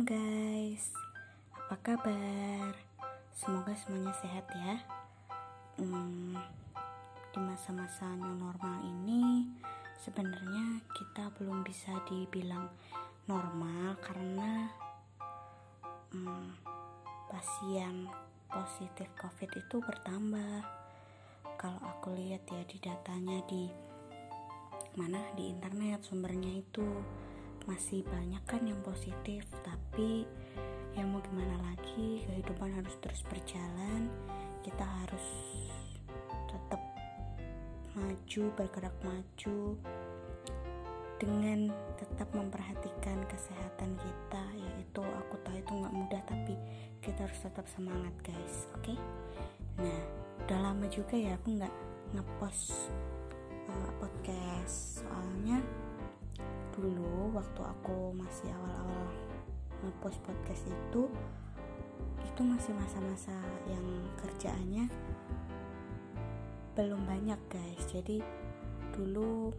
Guys, apa kabar? Semoga semuanya sehat ya. Hmm, di masa-masa new normal ini sebenarnya kita belum bisa dibilang normal karena hmm, pasien positif COVID itu bertambah. Kalau aku lihat ya di datanya di mana di internet sumbernya itu masih banyak kan yang positif tapi ya mau gimana lagi kehidupan harus terus berjalan kita harus tetap maju bergerak maju dengan tetap memperhatikan kesehatan kita yaitu aku tahu itu nggak mudah tapi kita harus tetap semangat guys oke okay? nah udah lama juga ya aku nggak ngepost uh, podcast soalnya dulu waktu aku masih awal-awal ngepost podcast itu itu masih masa-masa yang kerjaannya belum banyak guys. Jadi dulu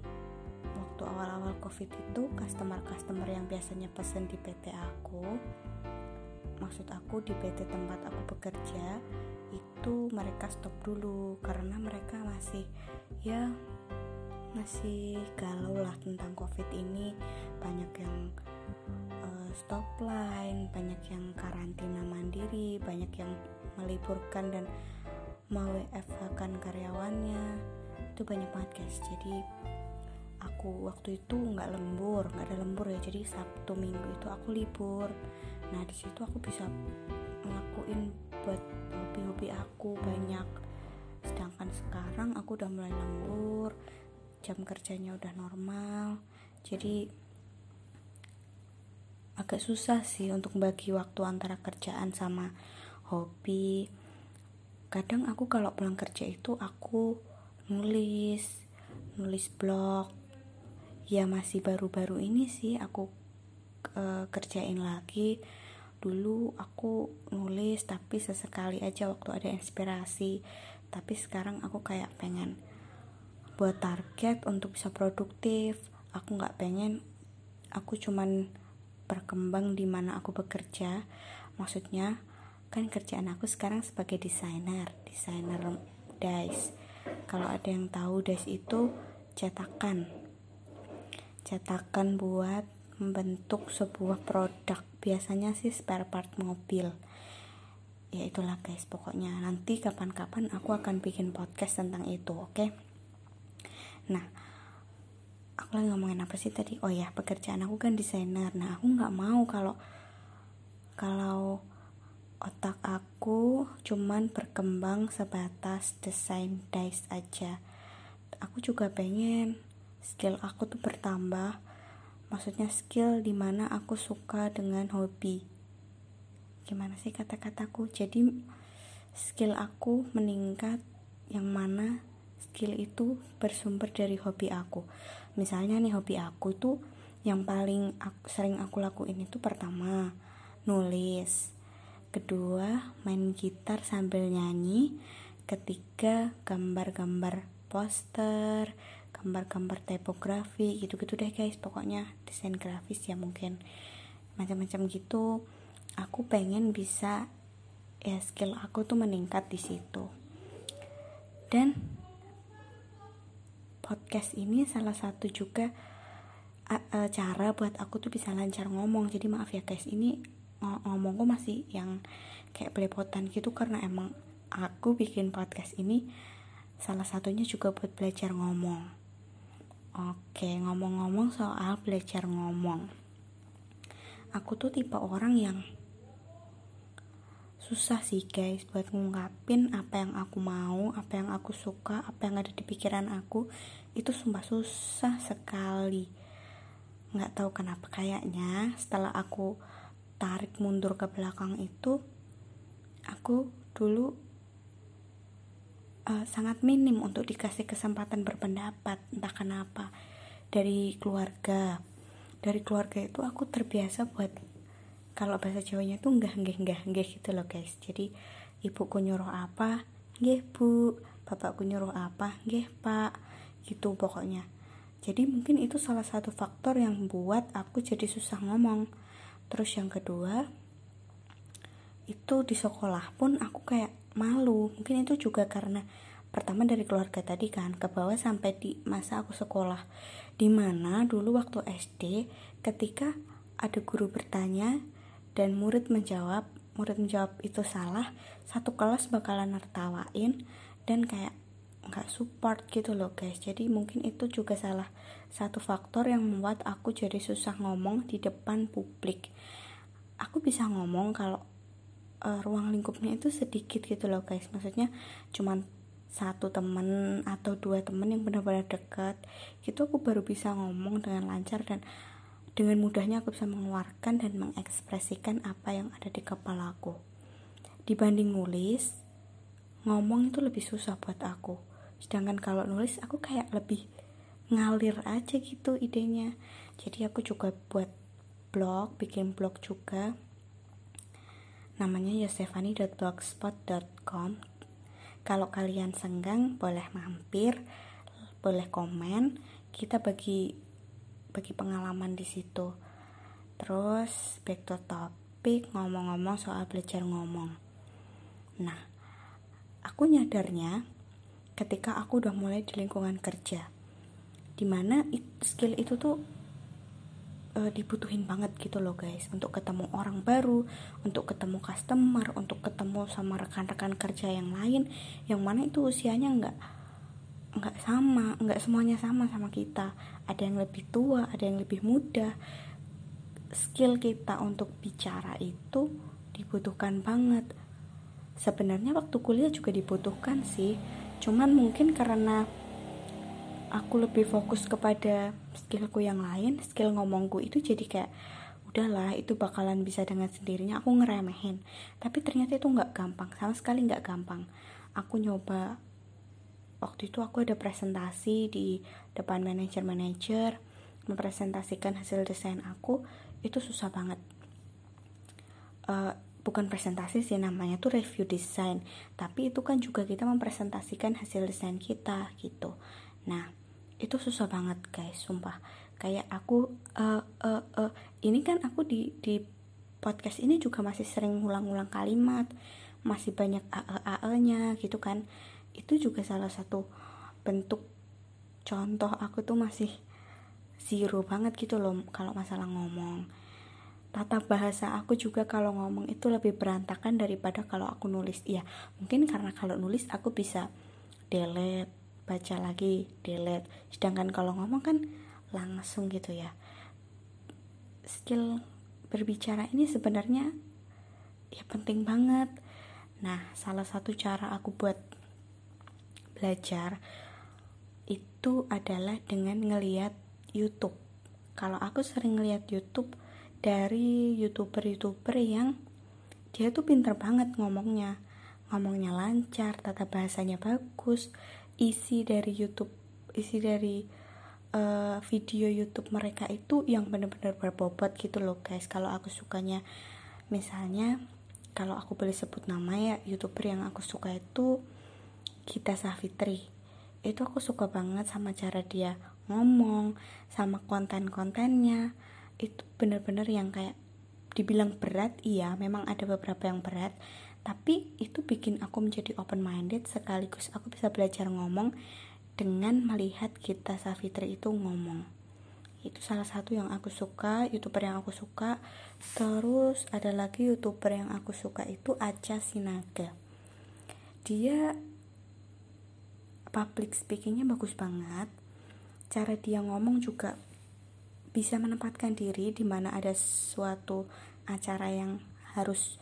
waktu awal-awal covid itu customer-customer yang biasanya pesen di PT aku maksud aku di PT tempat aku bekerja itu mereka stop dulu karena mereka masih ya masih galau lah tentang covid ini. Banyak yang uh, stop line banyak yang karantina mandiri banyak yang meliburkan dan mau kan karyawannya. Itu banyak banget guys. Jadi aku waktu itu nggak lembur nggak ada lembur ya. Jadi sabtu minggu itu aku libur. Nah di situ aku bisa ngelakuin buat hobi-hobi aku banyak. Sedangkan sekarang aku udah mulai lembur jam kerjanya udah normal. Jadi agak susah sih untuk bagi waktu antara kerjaan sama hobi. Kadang aku kalau pulang kerja itu aku nulis nulis blog. Ya masih baru-baru ini sih aku e, kerjain lagi. Dulu aku nulis tapi sesekali aja waktu ada inspirasi. Tapi sekarang aku kayak pengen buat target untuk bisa produktif. Aku nggak pengen aku cuman berkembang di mana aku bekerja. Maksudnya kan kerjaan aku sekarang sebagai desainer desainer dice. Kalau ada yang tahu dice itu cetakan. Cetakan buat membentuk sebuah produk biasanya sih spare part mobil. Ya itulah guys pokoknya. Nanti kapan-kapan aku akan bikin podcast tentang itu oke? okay? Nah aku lagi ngomongin apa sih tadi? Oh ya pekerjaan aku kan desainer. Nah aku nggak mau kalau kalau otak aku cuman berkembang sebatas desain dice aja. Aku juga pengen skill aku tuh bertambah. Maksudnya skill di mana aku suka dengan hobi. Gimana sih kata-kataku? Jadi skill aku meningkat yang mana skill itu bersumber dari hobi aku. Misalnya nih hobi aku itu yang paling aku, sering aku lakuin itu pertama nulis. Kedua main gitar sambil nyanyi. Ketiga gambar-gambar poster gambar-gambar tipografi gitu-gitu deh guys. Pokoknya desain grafis ya mungkin. Macam-macam gitu. Aku pengen bisa ya skill aku tuh meningkat di situ. Dan podcast ini salah satu juga uh, cara buat aku tuh bisa lancar ngomong. Jadi maaf ya guys ini ngomongku masih yang kayak belepotan gitu karena emang aku bikin podcast ini salah satunya juga buat belajar ngomong. Oke ngomong-ngomong soal belajar ngomong. Aku tuh tipe orang yang susah sih guys buat ngungkapin apa yang aku mau, apa yang aku suka, apa yang ada di pikiran aku. Itu sumpah susah sekali. Nggak tahu kenapa kayaknya setelah aku tarik mundur ke belakang itu aku dulu uh, sangat minim untuk dikasih kesempatan berpendapat entah kenapa. Dari keluarga. Dari keluarga itu aku terbiasa buat kalau bahasa Jawanya tuh enggak enggak enggak enggak gitu loh guys. Jadi ibuku nyuruh apa? Nggih bu. Bapakku nyuruh apa? Nggih pak. Gitu pokoknya. Jadi mungkin itu salah satu faktor yang buat aku jadi susah ngomong. Terus yang kedua itu di sekolah pun aku kayak malu. Mungkin itu juga karena pertama dari keluarga tadi kan ke bawah sampai di masa aku sekolah. Di mana dulu waktu SD ketika ada guru bertanya dan murid menjawab murid menjawab itu salah satu kelas bakalan nertawain dan kayak nggak support gitu loh guys. Jadi mungkin itu juga salah satu faktor yang membuat aku jadi susah ngomong di depan publik. Aku bisa ngomong kalau uh, ruang lingkupnya itu sedikit gitu loh guys. Maksudnya cuman satu temen atau dua temen yang benar-benar dekat gitu aku baru bisa ngomong dengan lancar dan dengan mudahnya aku bisa mengeluarkan dan mengekspresikan apa yang ada di kepala aku. Dibanding nulis ngomong itu lebih susah buat aku. Sedangkan kalau nulis aku kayak lebih ngalir aja gitu idenya. Jadi aku juga buat blog bikin blog juga. Namanya yosefani.blogspot.com kalau kalian senggang boleh mampir boleh komen. Kita bagi bagi pengalaman di situ. Terus back to topic ngomong-ngomong soal belajar ngomong. Nah aku nyadarnya ketika aku udah mulai di lingkungan kerja di mana skill itu tuh uh, dibutuhin banget gitu loh guys. Untuk ketemu orang baru untuk ketemu customer untuk ketemu sama rekan-rekan kerja yang lain yang mana itu usianya nggak nggak sama nggak semuanya sama sama kita ada yang lebih tua ada yang lebih muda. Skill kita untuk bicara itu dibutuhkan banget. Sebenarnya waktu kuliah juga dibutuhkan sih. Cuman mungkin karena aku lebih fokus kepada skillku yang lain skill ngomongku itu jadi kayak udahlah itu bakalan bisa dengan sendirinya. Aku ngeremehin. Tapi ternyata itu nggak gampang sama sekali nggak gampang. Aku nyoba waktu itu aku ada presentasi di depan manajer-manajer mempresentasikan hasil desain aku itu susah banget. Uh, bukan presentasi sih namanya tuh review desain tapi itu kan juga kita mempresentasikan hasil desain kita gitu. Nah itu susah banget guys sumpah. Kayak aku uh, uh, uh, ini kan aku di di podcast ini juga masih sering ulang-ulang kalimat masih banyak ae nya gitu kan itu juga salah satu bentuk contoh aku tuh masih zero banget gitu loh kalau masalah ngomong. Tata bahasa aku juga kalau ngomong itu lebih berantakan daripada kalau aku nulis. Iya mungkin karena kalau nulis aku bisa delete baca lagi delete. Sedangkan kalau ngomong kan langsung gitu ya. Skill berbicara ini sebenarnya ya penting banget. Nah salah satu cara aku buat belajar itu adalah dengan ngeliat YouTube. Kalau aku sering ngeliat YouTube dari youtuber-youtuber yang dia tuh pinter banget ngomongnya. Ngomongnya lancar tata bahasanya bagus isi dari YouTube isi dari uh, video YouTube mereka itu yang benar-benar berbobot gitu loh guys. Kalau aku sukanya misalnya kalau aku boleh sebut nama ya youtuber yang aku suka itu Gita Safitri itu aku suka banget sama cara dia ngomong sama konten-kontennya. Itu benar-benar yang kayak dibilang berat iya memang ada beberapa yang berat. Tapi itu bikin aku menjadi open minded sekaligus aku bisa belajar ngomong dengan melihat kita Safitri itu ngomong. Itu salah satu yang aku suka youtuber yang aku suka. Terus ada lagi youtuber yang aku suka itu Aca Sinaga dia public speakingnya bagus banget. Cara dia ngomong juga bisa menempatkan diri di mana ada suatu acara yang harus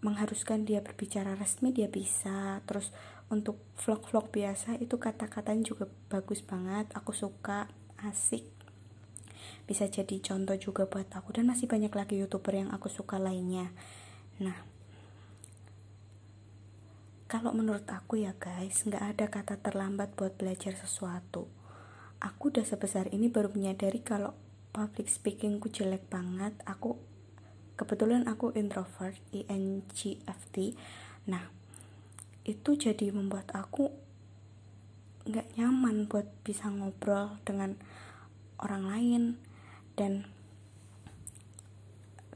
mengharuskan dia berbicara resmi dia bisa. Terus untuk vlog-vlog biasa itu kata-katanya juga bagus banget. Aku suka asik. Bisa jadi contoh juga buat aku. Dan masih banyak lagi youtuber yang aku suka lainnya. Nah kalau menurut aku ya guys nggak ada kata terlambat buat belajar sesuatu. Aku udah sebesar ini baru menyadari kalau public speakingku jelek banget. Aku kebetulan aku introvert INGFT nah itu jadi membuat aku nggak nyaman buat bisa ngobrol dengan orang lain. Dan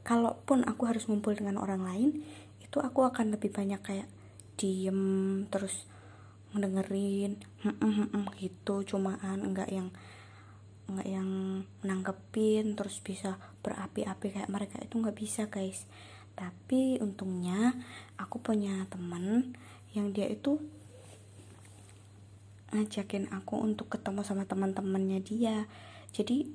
kalaupun aku harus ngumpul dengan orang lain itu aku akan lebih banyak kayak diem terus ngedengerin gitu. Cumaan enggak yang enggak yang nanggepin terus bisa berapi-api kayak mereka itu nggak bisa guys. Tapi untungnya aku punya temen yang dia itu ngajakin aku untuk ketemu sama teman-temannya dia. Jadi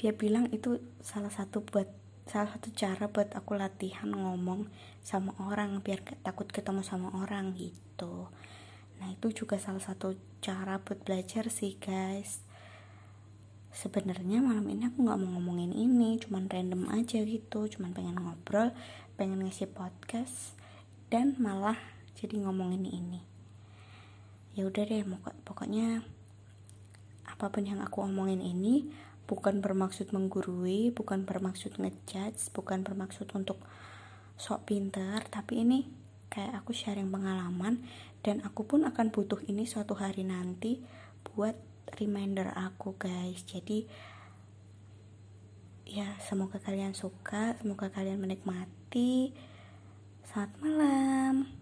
dia bilang itu salah satu buat salah satu cara buat aku latihan ngomong sama orang biar takut ketemu sama orang gitu. Nah itu juga salah satu cara buat belajar sih guys. Sebenarnya malam ini aku nggak mau ngomongin ini cuman random aja gitu. Cuman pengen ngobrol pengen ngasih podcast dan malah jadi ngomongin ini. Ya udah deh pokoknya apa pun yang aku omongin ini bukan bermaksud menggurui bukan bermaksud ngejudge bukan bermaksud untuk sok pinter tapi ini kayak aku sharing pengalaman dan aku pun akan butuh ini suatu hari nanti buat reminder aku guys. Jadi ya semoga kalian suka semoga kalian menikmati. Selamat malam